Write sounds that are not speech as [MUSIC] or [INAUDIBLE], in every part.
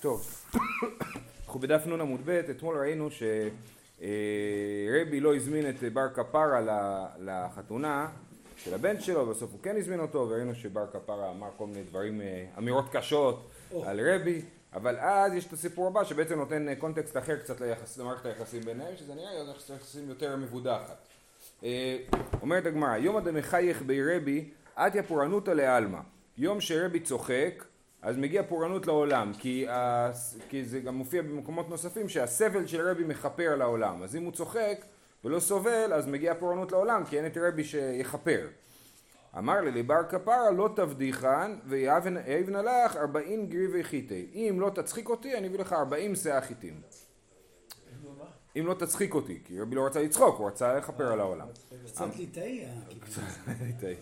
טוב, אנחנו בדף נ עמוד ב', אתמול ראינו שרבי לא הזמין את בר כפרה לחתונה של הבן שלו, בסוף הוא כן הזמין אותו, וראינו שבר כפרה אמר כל מיני דברים, אה, אמירות קשות על רבי, אבל אז יש את הסיפור הבא שבעצם נותן קונטקסט אחר קצת ליחס, למערכת היחסים ביניהם, שזה נראה מערכת היחסים יותר מבודחת. אה, אומרת הגמרא, יומא דמחייך בי רבי, אתיה פורענותא לעלמא. יום שרבי צוחק, אז מגיע פורענות לעולם, כי, ה... כי זה גם מופיע במקומות נוספים שהסבל של רבי מכפר לעולם, אז אם הוא צוחק ולא סובל, אז מגיע פורענות לעולם, כי אין את רבי שיכפר. אמר לי לבר כפרה לא תבדיחן ויבנה לך ארבעים גריבי חיטי. אם לא תצחיק אותי אני אביא לך ארבעים שאה חיטים. אם לא תצחיק אותי כי רבי לא רצה לצחוק הוא רצה לכפר על העולם. קצת ליטאי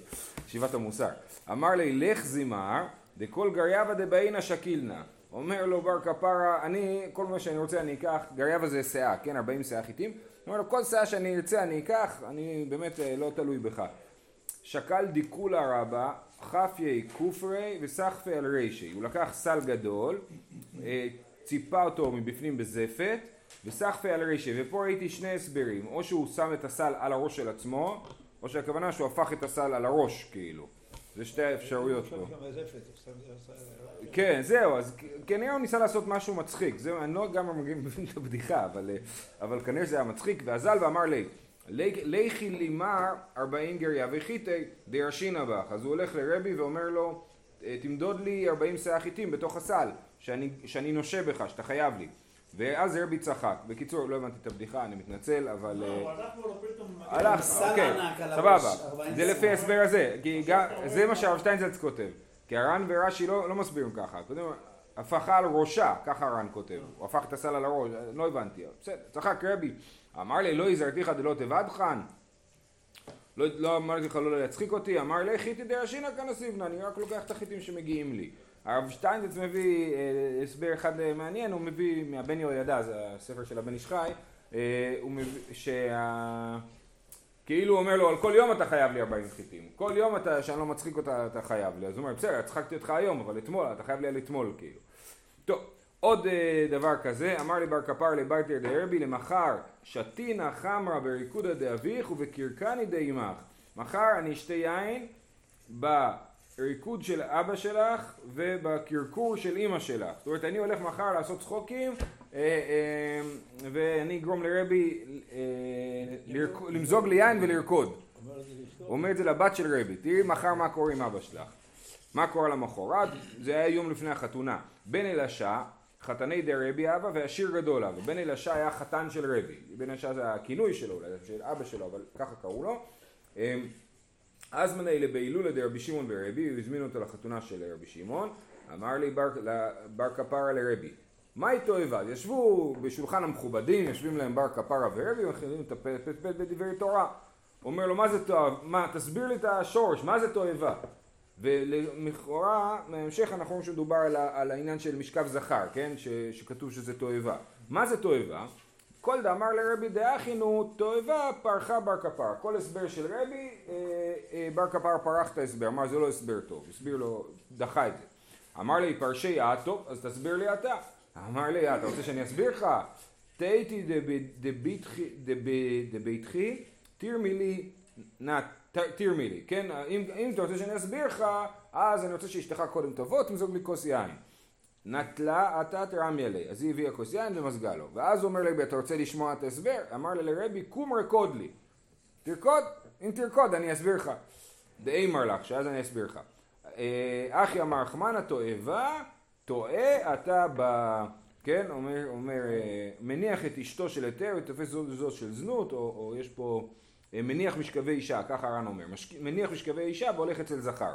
ישיבת המוסר. אמר לי לך זימר דכל גריאבה דבעינא שקילנה אומר לו בר כפרה אני כל מה שאני רוצה אני אקח גריאבה זה שאה כן ארבעים שאה חיטים אומר לו כל שאה שאני ארצה אני אקח אני באמת אה, לא תלוי בך שקל דיקולה רבה, חפיה כופרי וסחפי על רישי. הוא לקח סל גדול, אה, ציפה אותו מבפנים בזפת, וסחפי על רישי. ופה ראיתי שני הסברים, או שהוא שם את הסל על הראש של עצמו, או שהכוונה שהוא הפך את הסל על הראש כאילו. זה שתי האפשרויות פה. כן, זהו, אז כנראה הוא ניסה לעשות משהו מצחיק. זהו, אני לא גם מבין את [LAUGHS] הבדיחה, אבל, אה, אבל כנראה זה היה מצחיק. ואזל ואמר לי, לכי לימר ארבעים גריה וחיטי דרשינא בך. אז הוא הולך לרבי ואומר לו, אה, תמדוד לי ארבעים שאה חיטים בתוך הסל, שאני, שאני נושה בך, שאתה חייב לי. ואז רבי צחק. בקיצור, לא הבנתי את הבדיחה, אני מתנצל, אבל... לא, הלך לו פתאום... הלך, אוקיי, סבבה. זה לפי ההסבר הזה, כי זה מה שהרב שטיינזלץ כותב. כי הר"ן ורש"י לא, לא מסבירים ככה. הפכה על ראשה, ככה הר"ן כותב. הוא הפך את הסל על הראש, לא הבנתי. בסדר, צחק רבי. אמר לי לא הזהרתיך דלא תבדחן לא, לא אמרתי לך לא להצחיק אותי, אמר לי חיטי דרשינא כנסיבנא, אני רק לוקח את החיטים שמגיעים לי. הרב שטיינזץ מביא אה, הסבר אחד אה, מעניין, הוא מביא מהבן יהוידע, זה הספר של הבן איש חי, אה, הוא מביא, שה... כאילו הוא אומר לו, על כל יום אתה חייב לי 40 חיטים. כל יום אתה, שאני לא מצחיק אותה, אתה חייב לי. אז הוא אומר, בסדר, הצחקתי אותך היום, אבל אתמול, אתה חייב לי על אתמול, כאילו. טוב, עוד uh, דבר כזה, אמר לי בר כפר לברטר דהרבי למחר שתינא חמרא בריקודא דאביך ובקרקני דאימך. מחר אני אשתה יין בריקוד של אבא שלך ובקרקור של אימא שלך. זאת אומרת אני הולך מחר לעשות צחוקים אה, אה, ואני אגרום לרבי למזוג לי יין ולרקוד. הוא אומר את זה לבת של רבי, תראי מחר מה קורה עם אבא שלך. מה קורה למחרת? זה היה יום לפני החתונה. בן אלישע חתני דה רבי אבא והשיר גדול אבא. בן אלישע היה חתן של רבי. בן אלישע זה הכינוי שלו, אולי של אבא שלו, אבל ככה קראו לו. אמ, אז מנה אלה בהילולה רבי שמעון ורבי, הוא הזמין אותו לחתונה של רבי שמעון. אמר לי בר, בר כפרה לרבי, מה איתו איבד? ישבו בשולחן המכובדים, יושבים להם בר כפרה ורבי, ומתחילים לטפל בדברי תורה. אומר לו, מה זה תועבה? מה, תסביר לי את השורש, מה זה תועבה? ולכאורה, בהמשך אנחנו רואים שמדובר על, על העניין של משכב זכר, כן? ש, שכתוב שזה תועבה. מה זה תועבה? כל דאמר לרבי דאחינו תועבה פרחה בר כפר. כל הסבר של רבי, אה, אה, בר כפר פרח את ההסבר, אמר זה לא הסבר טוב, הסביר לו, דחה את זה. אמר לי פרשי טוב, אז תסביר לי אתה. אמר לי, אתה רוצה שאני אסביר לך? תהייתי דביתכי, תרמי לי נת תרמי לי, כן? אם, אם אתה רוצה שאני אסביר לך, אז אני רוצה שאשתך קודם תבוא, תמזוג לי כוס יין. נטלה אתה תרמי לי. אז היא הביאה כוס יין ומזגה לו. ואז הוא אומר לי, אתה רוצה לשמוע את ההסבר? אמר לה לרבי, קום רקוד לי. תרקוד, אם תרקוד אני אסביר לך. דאמר לך, שאז אני אסביר לך. אה, אחי אמר חמנה תועבה, טועה אתה ב... כן, אומר, אומר, אה, מניח את אשתו של היתר ותופס זאת וזאת של זנות, או, או יש פה... אה, מניח משכבי אישה, ככה הר"ן אומר, מניח משכבי אישה והולך אצל זכר.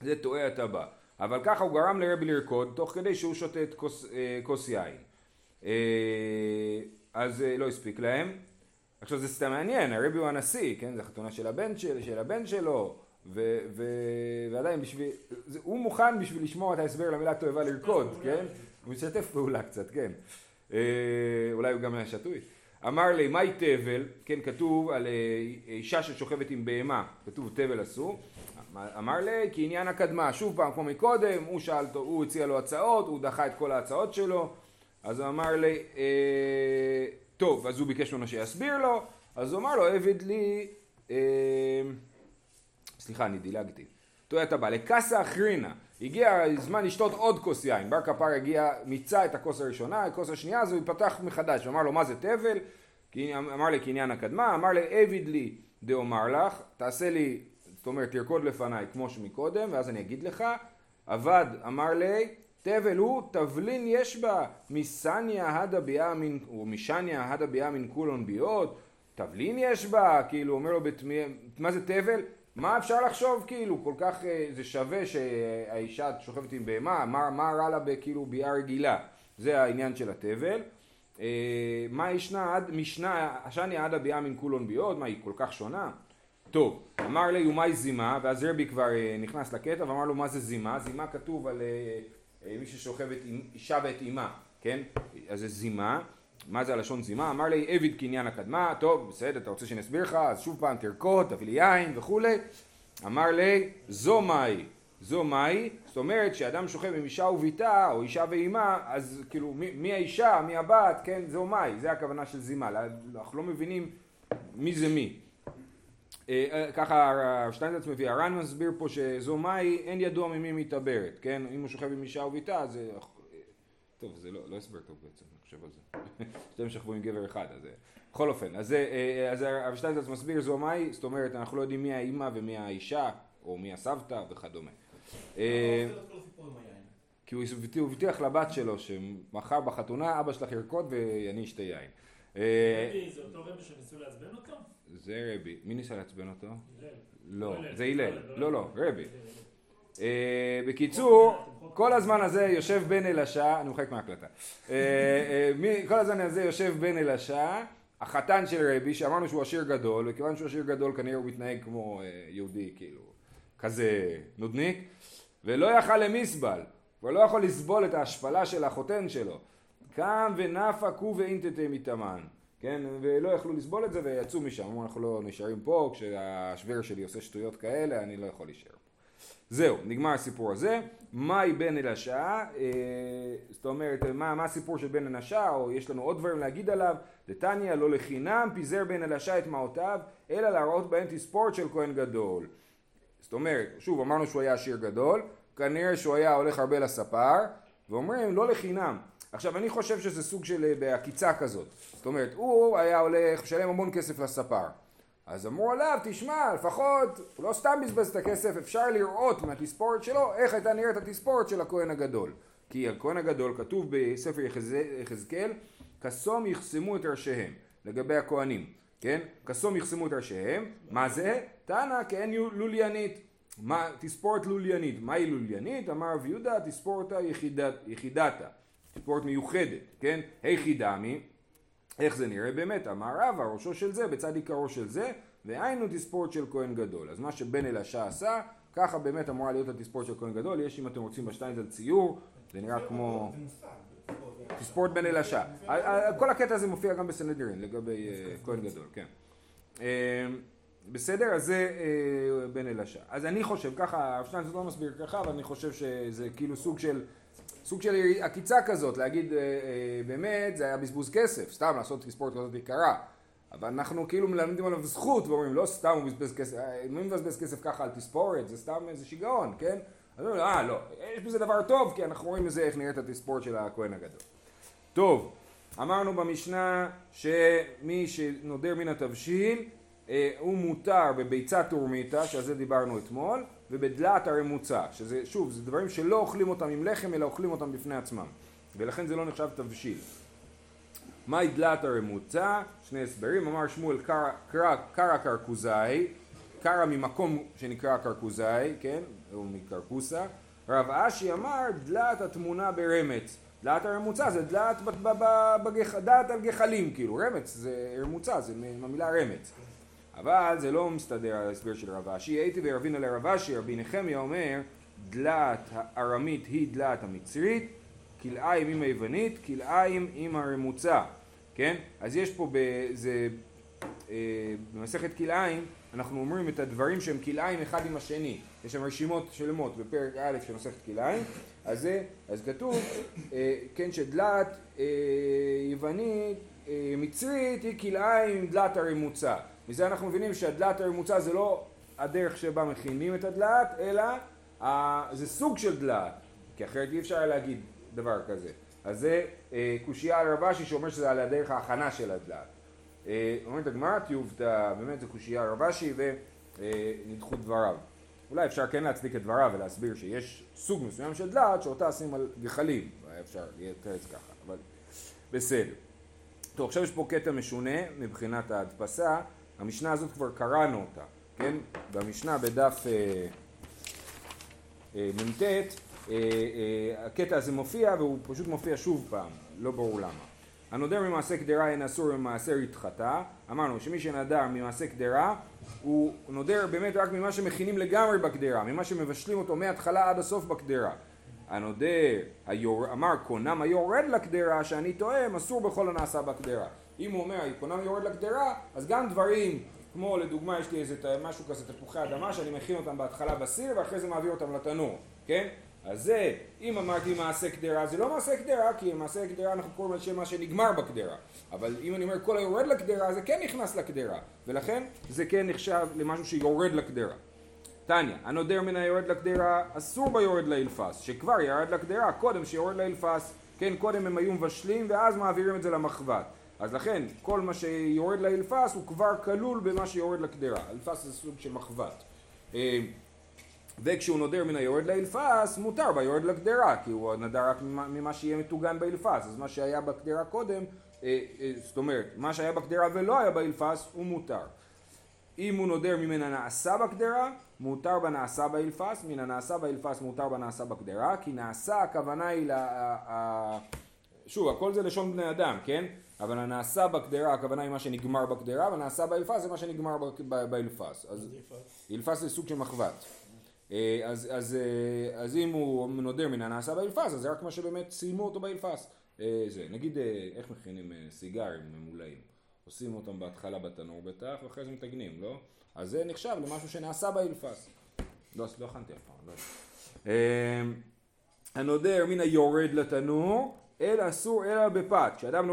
זה טועה אתה בא. אבל ככה הוא גרם לרבי לרקוד, תוך כדי שהוא שותה את כוס, אה, יין. אז לא הספיק להם. עכשיו זה סתם מעניין, הרבי הוא הנשיא, כן? זה חתונה של הבן, של, של הבן שלו, ו, ו, ועדיין בשביל, זה, הוא מוכן בשביל לשמוע את ההסבר למילה תועבה לרקוד, כן? הוא משתף פעולה קצת, כן. אולי הוא גם היה שתוי. אמר לי, מהי תבל? כן, כתוב על אה, אישה ששוכבת עם בהמה, כתוב תבל אסור. אמר לי כי עניין הקדמה, שוב פעם כמו מקודם, הוא שאל, הוא הציע לו הצעות, הוא דחה את כל ההצעות שלו, אז הוא אמר לי, אה, טוב, אז הוא ביקש ממנו שיסביר לו, אז הוא אמר לו, עבד לי, אה, סליחה, אני דילגתי. טועה אתה בא, לקסה אחרינה, הגיע זמן לשתות עוד כוס יין, בר כפר הגיע, מיצה את הכוס הראשונה, הכוס השנייה, אז הוא פתח מחדש, אמר לו מה זה תבל, אמר לי קניין הקדמה, אמר לי עבד לי דאומר לך, תעשה לי, זאת אומרת תרקוד לפניי כמו שמקודם, ואז אני אגיד לך, עבד אמר לי, תבל הוא תבלין יש בה, מסניה הדה ביאה מן, או משניה הדה ביאה מן כולון ביאות, תבלין יש בה, כאילו אומר לו בתמי, מה זה תבל? מה אפשר לחשוב כאילו, כל כך אה, זה שווה שהאישה שוכבת עם בהמה, מה, מה רע לה בכאילו ביאה רגילה, זה העניין של התבל. אה, מה ישנה עד משנה, השני עד הביאה מן כולון ביאות, מה היא כל כך שונה? טוב, אמר לי ומאי זימה, ואז רבי כבר אה, נכנס לקטע ואמר לו מה זה זימה, זימה כתוב על מי ששוכבת עם אישה ואת אימה, כן? אז זה זימה, מה זה הלשון זימה? אמר לי עבד קניין הקדמה, טוב בסדר אתה רוצה שאני אסביר לך, אז שוב פעם תרקוד, תביא לי יין וכולי, אמר לי זו מאי, זו מאי, זאת אומרת שאדם שוכב עם אישה וביתה או אישה ואימה, אז כאילו מי, מי האישה, מי הבת, כן, זו מאי, זה הכוונה של זימה, אנחנו לא מבינים מי זה מי. אה, אה, ככה שטיינזלץ מביא, הר"ן מסביר פה שזו מאי אין ידוע ממי מתעברת, כן? אם הוא שוכב עם אישה וביתה זה... טוב, זה לא, לא הסבר טוב בעצם, אני חושב על זה. [LAUGHS] שתיהם שכבו עם גבר אחד, אז... בכל אופן, אז, אה, אז הרב שטיינזלץ מסביר זו מאי, זאת אומרת אנחנו לא יודעים מי האימא ומי האישה, או מי הסבתא וכדומה. כי הוא הבטיח לבת שלו שמחר בחתונה אבא שלך ירקוד ואני אשתה יין. זה אותו רבי שניסו לעצבן אותו? זה רבי. מי ניסה לעצבן אותו? לא, זה הלל. לא, לא, רבי. אה, בקיצור, כל הזמן הזה יושב בן אלישע, אני מוחק מההקלטה. אה, אה, כל הזמן הזה יושב בן אלישע, החתן של רבי, שאמרנו שהוא עשיר גדול, וכיוון שהוא עשיר גדול כנראה הוא מתנהג כמו יהודי, כאילו, כזה נודניק, ולא יכל למסבל, ולא יכול לסבול את ההשפלה של החותן שלו. קם ונפק הוא ואינטטי מתאמן. כן, ולא יכלו לסבול את זה ויצאו משם, אמרו אנחנו לא נשארים פה, כשהשוור שלי עושה שטויות כאלה, אני לא יכול להישאר פה. זהו, נגמר הסיפור הזה. מהי בן אלישע? אה, זאת אומרת, מה, מה הסיפור של בן אלישע, או יש לנו עוד דברים להגיד עליו? דתניא לא לחינם פיזר בן אלישע את מעותיו, אלא להראות בהם תספורת של כהן גדול. זאת אומרת, שוב, אמרנו שהוא היה עשיר גדול, כנראה שהוא היה הולך הרבה לספר, ואומרים לא לחינם. עכשיו אני חושב שזה סוג של אה, בעקיצה כזאת. זאת אומרת, הוא היה הולך, משלם המון כסף לספר. אז אמרו עליו, תשמע, לפחות, הוא לא סתם בזבז את הכסף, אפשר לראות מהתספורת שלו איך הייתה נראית התספורת של הכהן הגדול. כי הכהן הגדול כתוב בספר יחזקאל, כסום יחסמו את ראשיהם, לגבי הכהנים, כן? כסום יחסמו את ראשיהם, מה זה? תנא כאין לוליינית. מה, תספורת לוליינית. מהי לוליינית? אמר רב יהודה, תספורתה יחידת, יחידתה. תספורת מיוחדת, כן? היחידה מי? איך זה נראה באמת? אמר רבא, ראשו של זה בצד עיקרו של זה, והיינו תספורת של כהן גדול. אז מה שבן אלישע עשה, ככה באמת אמורה להיות התספורת של כהן גדול. יש אם אתם רוצים בשטיינזל ציור, זה נראה כמו... תספורת בן אלישע. כל הקטע הזה מופיע גם בסנהדרין לגבי אה, כהן גדול, כן. אה, בסדר? אז זה אה, בן אלישע. אז אני חושב ככה, שטיינזל לא מסביר ככה, אבל אני חושב שזה כאילו סוג של סוג של עקיצה כזאת, להגיד אה, אה, באמת זה היה בזבוז כסף, סתם לעשות תספורת כזאת יקרה. אבל אנחנו כאילו מלמדים עליו זכות ואומרים לא סתם הוא בזבז כסף, אה, מי מבזבז כסף ככה על תספורת, זה סתם איזה שיגעון, כן? אז אומרים אה לא, יש בזה דבר טוב כי אנחנו רואים בזה איך נראית התספורת של הכהן הגדול. טוב, אמרנו במשנה שמי שנודר מן התבשיל הוא מותר בביצה תורמיתא, שעל זה דיברנו אתמול, ובדלת הרמוצה, שזה שוב, זה דברים שלא אוכלים אותם עם לחם אלא אוכלים אותם בפני עצמם, ולכן זה לא נחשב תבשיל. מהי דלת הרמוצה? שני הסברים, אמר שמואל קרא קרקוזאי, קרא ממקום שנקרא קרקוזאי, כן, או מקרקוסה, רב אשי אמר דלת התמונה ברמץ, דלת הרמוצה זה דלת, דלת על גחלים, כאילו, רמץ זה רמוצה, זה מהמילה רמץ. אבל זה לא מסתדר על ההסבר של רב אשי. הייתי ברבינה לרב אשי, רבי נחמיה אומר, דלת הארמית היא דלת המצרית, כלאיים עם היוונית, כלאיים עם הרמוצה, כן? אז יש פה בזה, אה, במסכת כלאיים, אנחנו אומרים את הדברים שהם כלאיים אחד עם השני. יש שם רשימות שלמות בפרק א' של מסכת כלאיים, אז זה, אז כתוב, אה, כן, שדלת אה, יוונית, מצרית, היא כלאיים עם דלת הרמוצה. מזה אנחנו מבינים שהדלת הרמוצה זה לא הדרך שבה מכינים את הדלת, אלא אה, זה סוג של דלת, כי אחרת אי אפשר להגיד דבר כזה. אז זה אה, קושייה על רבשי שאומר שזה על הדרך ההכנה של הדלת. אה, אומרת הגמרא טיובתא, באמת זה קושייה על רבשי ונדחו דבריו. אולי אפשר כן להצדיק את דבריו ולהסביר שיש סוג מסוים של דלת שאותה עושים על גחלים, אפשר לתרץ ככה, אבל בסדר. טוב, עכשיו יש פה קטע משונה מבחינת ההדפסה, המשנה הזאת כבר קראנו אותה, כן? במשנה בדף אה, אה, מ"ט אה, אה, הקטע הזה מופיע והוא פשוט מופיע שוב פעם, לא ברור למה. הנודר ממעשה קדרה אין אסור ממעשר התחתה, אמרנו שמי שנדר ממעשה קדרה הוא נודר באמת רק ממה שמכינים לגמרי בקדרה, ממה שמבשלים אותו מההתחלה עד הסוף בקדרה. הנודר היור... אמר קונם היורד לקדרה שאני טועם אסור בכל הנעשה בקדרה. אם הוא אומר קונם יורד לקדרה אז גם דברים כמו לדוגמה יש לי איזה משהו כזה תפוחי אדמה שאני מכין אותם בהתחלה בסיר ואחרי זה מעביר אותם לתנור, כן? אז זה, אם אמרתי מעשה קדרה, זה לא מעשה קדרה, כי מעשה קדרה אנחנו קוראים על שם מה שנגמר בקדרה. אבל אם אני אומר כל היורד לקדרה, זה כן נכנס לקדרה. ולכן זה כן נחשב למשהו שיורד לקדרה. תניא, הנודר מן היורד לקדרה, אסור ביורד לאלפס, שכבר ירד לקדרה, קודם שיורד לאלפס, כן, קודם הם היו מבשלים ואז מעבירים את זה למחבת. אז לכן, כל מה שיורד לאלפס הוא כבר כלול במה שיורד לקדרה. אלפס זה סוג של מחבת. אה, וכשהוא נודר מן היורד לאלפס, מותר ביורד לקדרה, כי הוא נדר רק ממה, שיהיה מטוגן באלפס, אז מה שהיה בקדרה קודם, אה, אה, זאת אומרת, מה שהיה בקדרה ולא היה באלפס, הוא מותר. אם הוא נודר ממנה נעשה בקדרה, מותר בנעשה באלפס, מן הנעשה באלפס מותר בנעשה בקדרה, כי נעשה הכוונה היא, לה, שוב, הכל זה לשון בני אדם, כן? אבל הנעשה בקדרה, הכוונה היא מה שנגמר בקדרה, והנעשה באלפס זה מה שנגמר באלפס. אז אלפס זה סוג של מחבת. אה, אז, אז, אה, אז אם הוא נודר מן הנעשה באלפס, אז זה רק מה שבאמת סיימו אותו באלפס. אה, זה, נגיד, איך מכינים סיגרים ממולאים? עושים אותם בהתחלה בתנור בטח, ואחרי זה מתגנים, לא? אז זה נחשב למשהו שנעשה באלפס. לא, לא הכנתי אף פעם, לא הנודר מן היורד לתנור, אלא אסור אלא בפת. כשאדם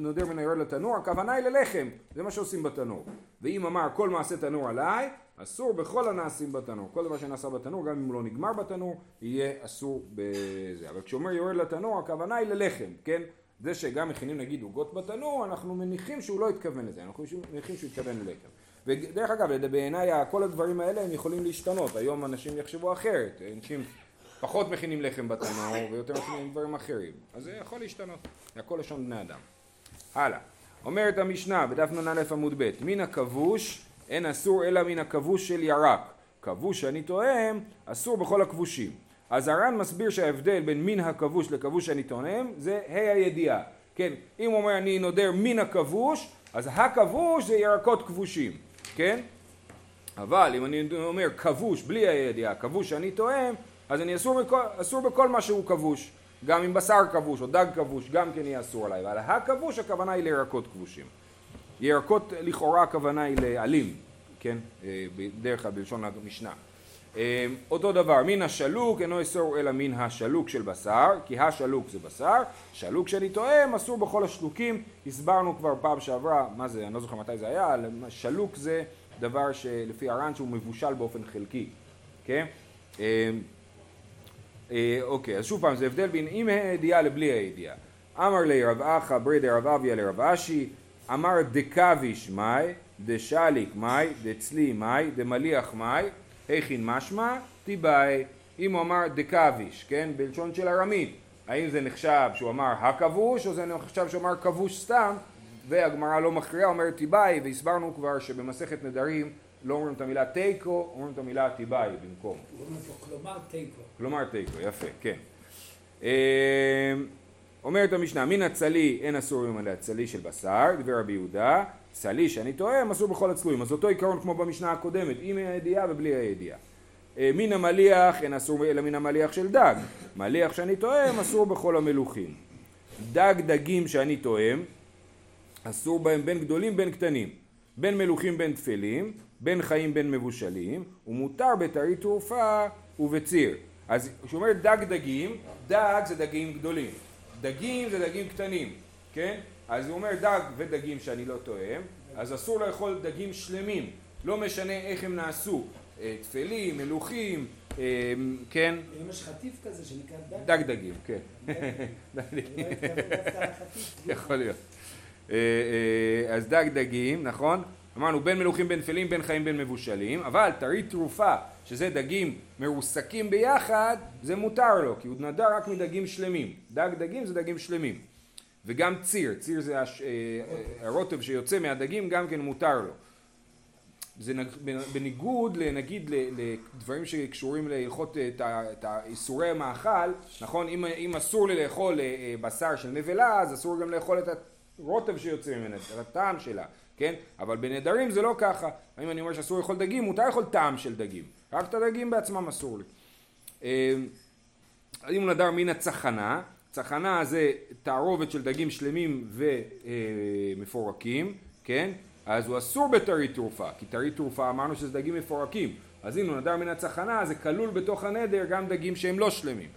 נודר מן היורד לתנור, הכוונה היא ללחם, זה מה שעושים בתנור. ואם אמר כל מעשה תנור עליי, אסור בכל הנעשים בתנור. כל דבר שנעשה בתנור, גם אם הוא לא נגמר בתנור, יהיה אסור בזה. אבל כשאומר יורד לתנור, הכוונה היא ללחם, כן? זה שגם מכינים נגיד עוגות בתנור, אנחנו מניחים שהוא לא התכוון לזה, אנחנו מניחים שהוא התכוון ללחם. ודרך אגב, בעיניי כל הדברים האלה הם יכולים להשתנות, היום אנשים יחשבו אחרת, אנשים פחות מכינים לחם בתנור ויותר מכינים דברים אחרים, אז זה יכול להשתנות, זה הכל לשון בני אדם. הלאה, אומרת המשנה בדף נ"א עמוד ב', מן הכבוש אין אסור אלא מן הכבוש של ירק. כבוש שאני תואם, אסור בכל הכבושים. אז הר"ן מסביר שההבדל בין מין הכבוש לכבוש שאני תואם זה ה' הידיעה. כן, אם הוא אומר אני נודר מן הכבוש, אז הכבוש זה ירקות כבושים, כן? אבל אם אני אומר כבוש בלי הידיעה, כבוש שאני תואם, אז אני אסור בכל, אסור בכל מה שהוא כבוש. גם עם בשר כבוש או דג כבוש, גם כן יהיה אסור עליי. אבל הכבוש הכוונה היא לירקות כבושים. ירקות לכאורה הכוונה היא לעלים, כן? אה, בדרך כלל בלשון המשנה. אה, אותו דבר, מן השלוק אינו אסור אלא מן השלוק של בשר, כי השלוק זה בשר, שלוק שאני טועם אסור בכל השלוקים, הסברנו כבר פעם שעברה, מה זה, אני לא זוכר מתי זה היה, שלוק זה דבר שלפי הר"ן שהוא מבושל באופן חלקי, כן? אוקיי, אז שוב פעם, זה הבדל בין עם הידיעה לבלי הידיעה. אמר לי רב אחא ברי דרב אביה לרב אשי אמר דקביש מאי, דשליק מאי, דצלי מאי, דמליח מאי, היכין משמע, תיבאי. אם הוא אמר דקביש, כן, בלשון של ארמית, האם זה נחשב שהוא אמר הכבוש, או זה נחשב שהוא אמר כבוש סתם, והגמרא לא מכריעה, אומרת תיבאי, והסברנו כבר שבמסכת נדרים לא אומרים את המילה תיקו, אומרים את המילה תיבאי במקום. כלומר תיקו. כלומר תיקו, יפה, כן. אמ, אומרת המשנה, מן הצלי אין אסור עם הצלי של בשר, דבר רבי יהודה, צלי שאני טועם אסור בכל הצלויים, אז אותו עיקרון כמו במשנה הקודמת, עם הידיעה ובלי הידיעה. אה, מן המליח אין אסור אלא מן המליח של דג, מליח שאני טועם אסור בכל המלוכים. דג דגים שאני טועם, אסור בהם בין גדולים בין קטנים. בין מלוכים בין תפלים, בין חיים בין מבושלים, ומותר בטרי תרופה ובציר. אז כשהוא אומר דג דגים, דג זה דגים גדולים, דגים זה דגים קטנים, כן? אז הוא אומר דג ודגים שאני לא טועם, אז אסור לאכול דגים שלמים, לא משנה איך הם נעשו, אה, תפלים, מלוכים, אה, כן? היום יש חטיף כזה שנקרא דג. דג דגים, כן. דג [LAUGHS] אני דגים. לא. יכול להיות. אה, אה, אז דג דגים, נכון? אמרנו בין מלוכים בין תפלים בין חיים בין מבושלים, אבל טרי תרופה, שזה דגים מרוסקים ביחד, זה מותר לו, כי הוא נדר רק מדגים שלמים. דג דגים זה דגים שלמים. וגם ציר, ציר זה הש- אה, הרוטב שיוצא מהדגים, גם כן מותר לו. זה בניגוד לנגיד לדברים שקשורים להלכות את האיסורי המאכל, נכון? אם, אם אסור לי לאכול בשר של נבלה, אז אסור גם לאכול את הרוטב שיוצא ממנה, הטעם שלה, כן? אבל בנדרים זה לא ככה. אם אני אומר שאסור לאכול דגים, מותר לאכול טעם של דגים. רק את הדגים בעצמם אסור לי. אה, אם הוא נדר מן הצחנה, צחנה זה תערובת של דגים שלמים ומפורקים, כן? אז הוא אסור בטרית טרופה, כי טרית טרופה אמרנו שזה דגים מפורקים. אז אם הוא נדר מן הצחנה, זה כלול בתוך הנדר גם דגים שהם לא שלמים.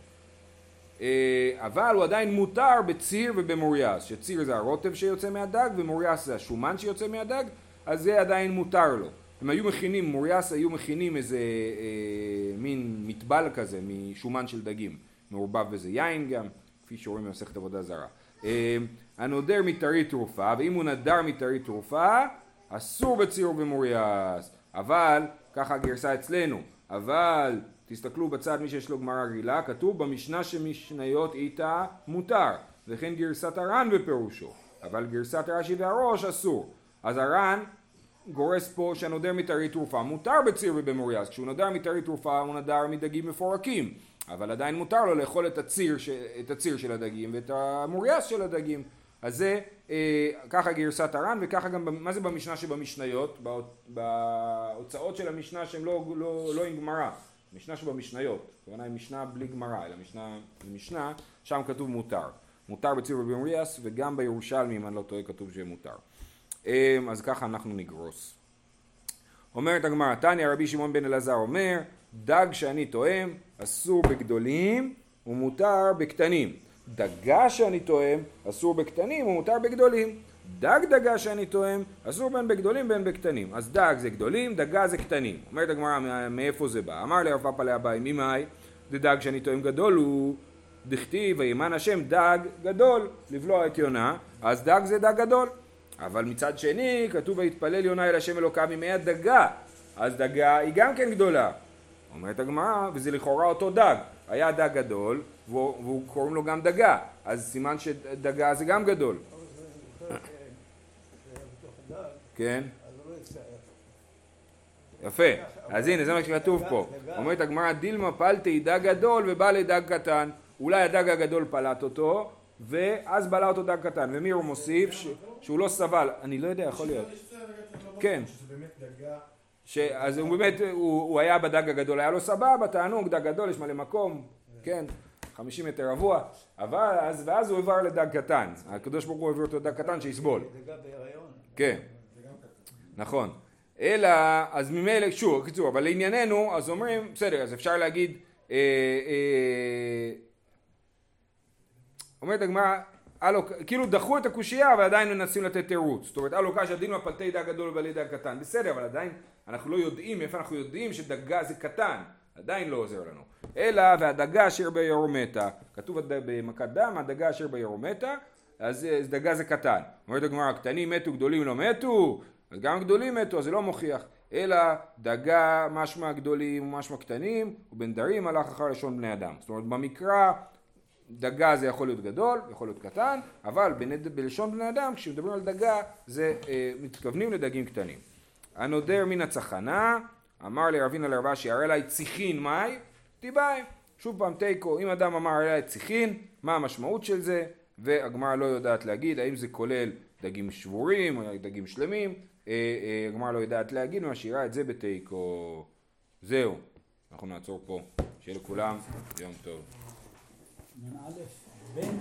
אה, אבל הוא עדיין מותר בציר ובמורייס, שציר זה הרוטב שיוצא מהדג ומורייס זה השומן שיוצא מהדג, אז זה עדיין מותר לו. הם היו מכינים, מורייס היו מכינים איזה אה, מין מטבל כזה משומן של דגים, מעורבב בזה יין גם, כפי שרואים במסכת עבודה זרה. אה, הנודר מטרית טרופה, ואם הוא נדר מטרית טרופה, אסור בציר ובמורייס, אבל, ככה הגרסה אצלנו, אבל תסתכלו בצד מי שיש לו גמרא רגילה, כתוב במשנה שבמשניות איתא מותר, וכן גרסת הר"ן בפירושו, אבל גרסת רש"י והרא"ש אסור. אז הר"ן גורס פה שהנודר מטרית טרופה מותר בציר ובמורייס, כשהוא נודר מטרית טרופה הוא נדר מדגים מפורקים, אבל עדיין מותר לו לאכול את הציר, ש... את הציר של הדגים ואת המורייס של הדגים. אז זה אה, ככה גרסת הר"ן וככה גם, מה זה במשנה שבמשניות? בהוצאות של המשנה שהן לא, לא, לא עם גמרא, משנה שבמשניות, הכוונה היא משנה בלי גמרא, אלא משנה, משנה, שם כתוב מותר. מותר בציר ובמריאס וגם בירושלמי אם אני לא טועה כתוב שיהיה מותר. אה, אז ככה אנחנו נגרוס. אומרת הגמרא, תניא רבי שמעון בן אלעזר אומר, דג שאני תואם אסור בגדולים ומותר בקטנים. דגה שאני תואם אסור בקטנים ומותר בגדולים. דג דגה שאני תואם אסור בין בגדולים בין בקטנים. אז דג זה גדולים, דגה זה קטנים. אומרת הגמרא, "מא- מאיפה זה בא? אמר לרב פאפא לאביי, ממאי? דדג שאני תואם גדול הוא דכתיב וימן השם דג גדול לבלוע את יונה, אז דג זה דג גדול. אבל מצד שני כתוב ויתפלל יונה אל השם אלוקיו ממי הדגה, אז דגה היא גם כן גדולה. אומרת הגמרא, וזה לכאורה אותו דג, היה דג גדול והוא, והוא קוראים לו גם דגה, אז סימן שדגה זה גם גדול, כן? יפה, אז הנה זה מה שכתוב פה, אומרת הגמרא דילמה פלטי דג גדול ובא לדג קטן, אולי הדג הגדול פלט אותו ואז בלע אותו דג קטן, ומי הוא מוסיף? ש- שהוא לא סבל, אני לא יודע, יכול להיות, כן. אז הוא באמת, הוא, היה בדג הגדול, היה לו סבבה, תענוג, דג גדול, יש מלא מקום, כן, 50 מטר רבוע, אבל אז, ואז הוא עבר לדג קטן, הקדוש ברוך הוא העביר אותו לדג קטן שיסבול. כן, נכון, אלא, אז ממילא, שוב, בקיצור, אבל לענייננו, אז אומרים, בסדר, אז אפשר להגיד, אה, אה, אומרת הגמרא, הלו, כאילו דחו את הקושייה אבל עדיין מנסים לתת תירוץ. זאת אומרת, הלו קשא דילמה פלטי דג גדול ובעלי דג קטן. בסדר, אבל עדיין אנחנו לא יודעים מאיפה אנחנו יודעים שדגה זה קטן. עדיין לא עוזר לנו. אלא והדגה אשר בירומטה. כתוב הד- במכת דם, הדגה אשר בירומטה, אז אה, דגה זה קטן. אומרת הגמרא, קטנים מתו, גדולים לא מתו. אז גם גדולים מתו, אז זה לא מוכיח. אלא דגה משמע גדולים ומשמע קטנים, ובנדרים הלך אחר לשון בני אדם. זאת אומרת, במקרא דגה זה יכול להיות גדול, יכול להיות קטן, אבל בנד... בלשון בני אדם כשמדברים על דגה זה אה, מתכוונים לדגים קטנים. הנודר מן הצחנה, אמר לרבינה לרבשי, הרי אליי ציחין מאי, תיבאי. שוב פעם תיקו, אם אדם אמר אליי ציחין, מה המשמעות של זה? והגמרא לא יודעת להגיד האם זה כולל דגים שבורים או דגים שלמים, הגמרא לא יודעת להגיד, משאירה את זה בתיקו. זהו, אנחנו נעצור פה. שיהיה לכולם יום טוב. נ"א, בן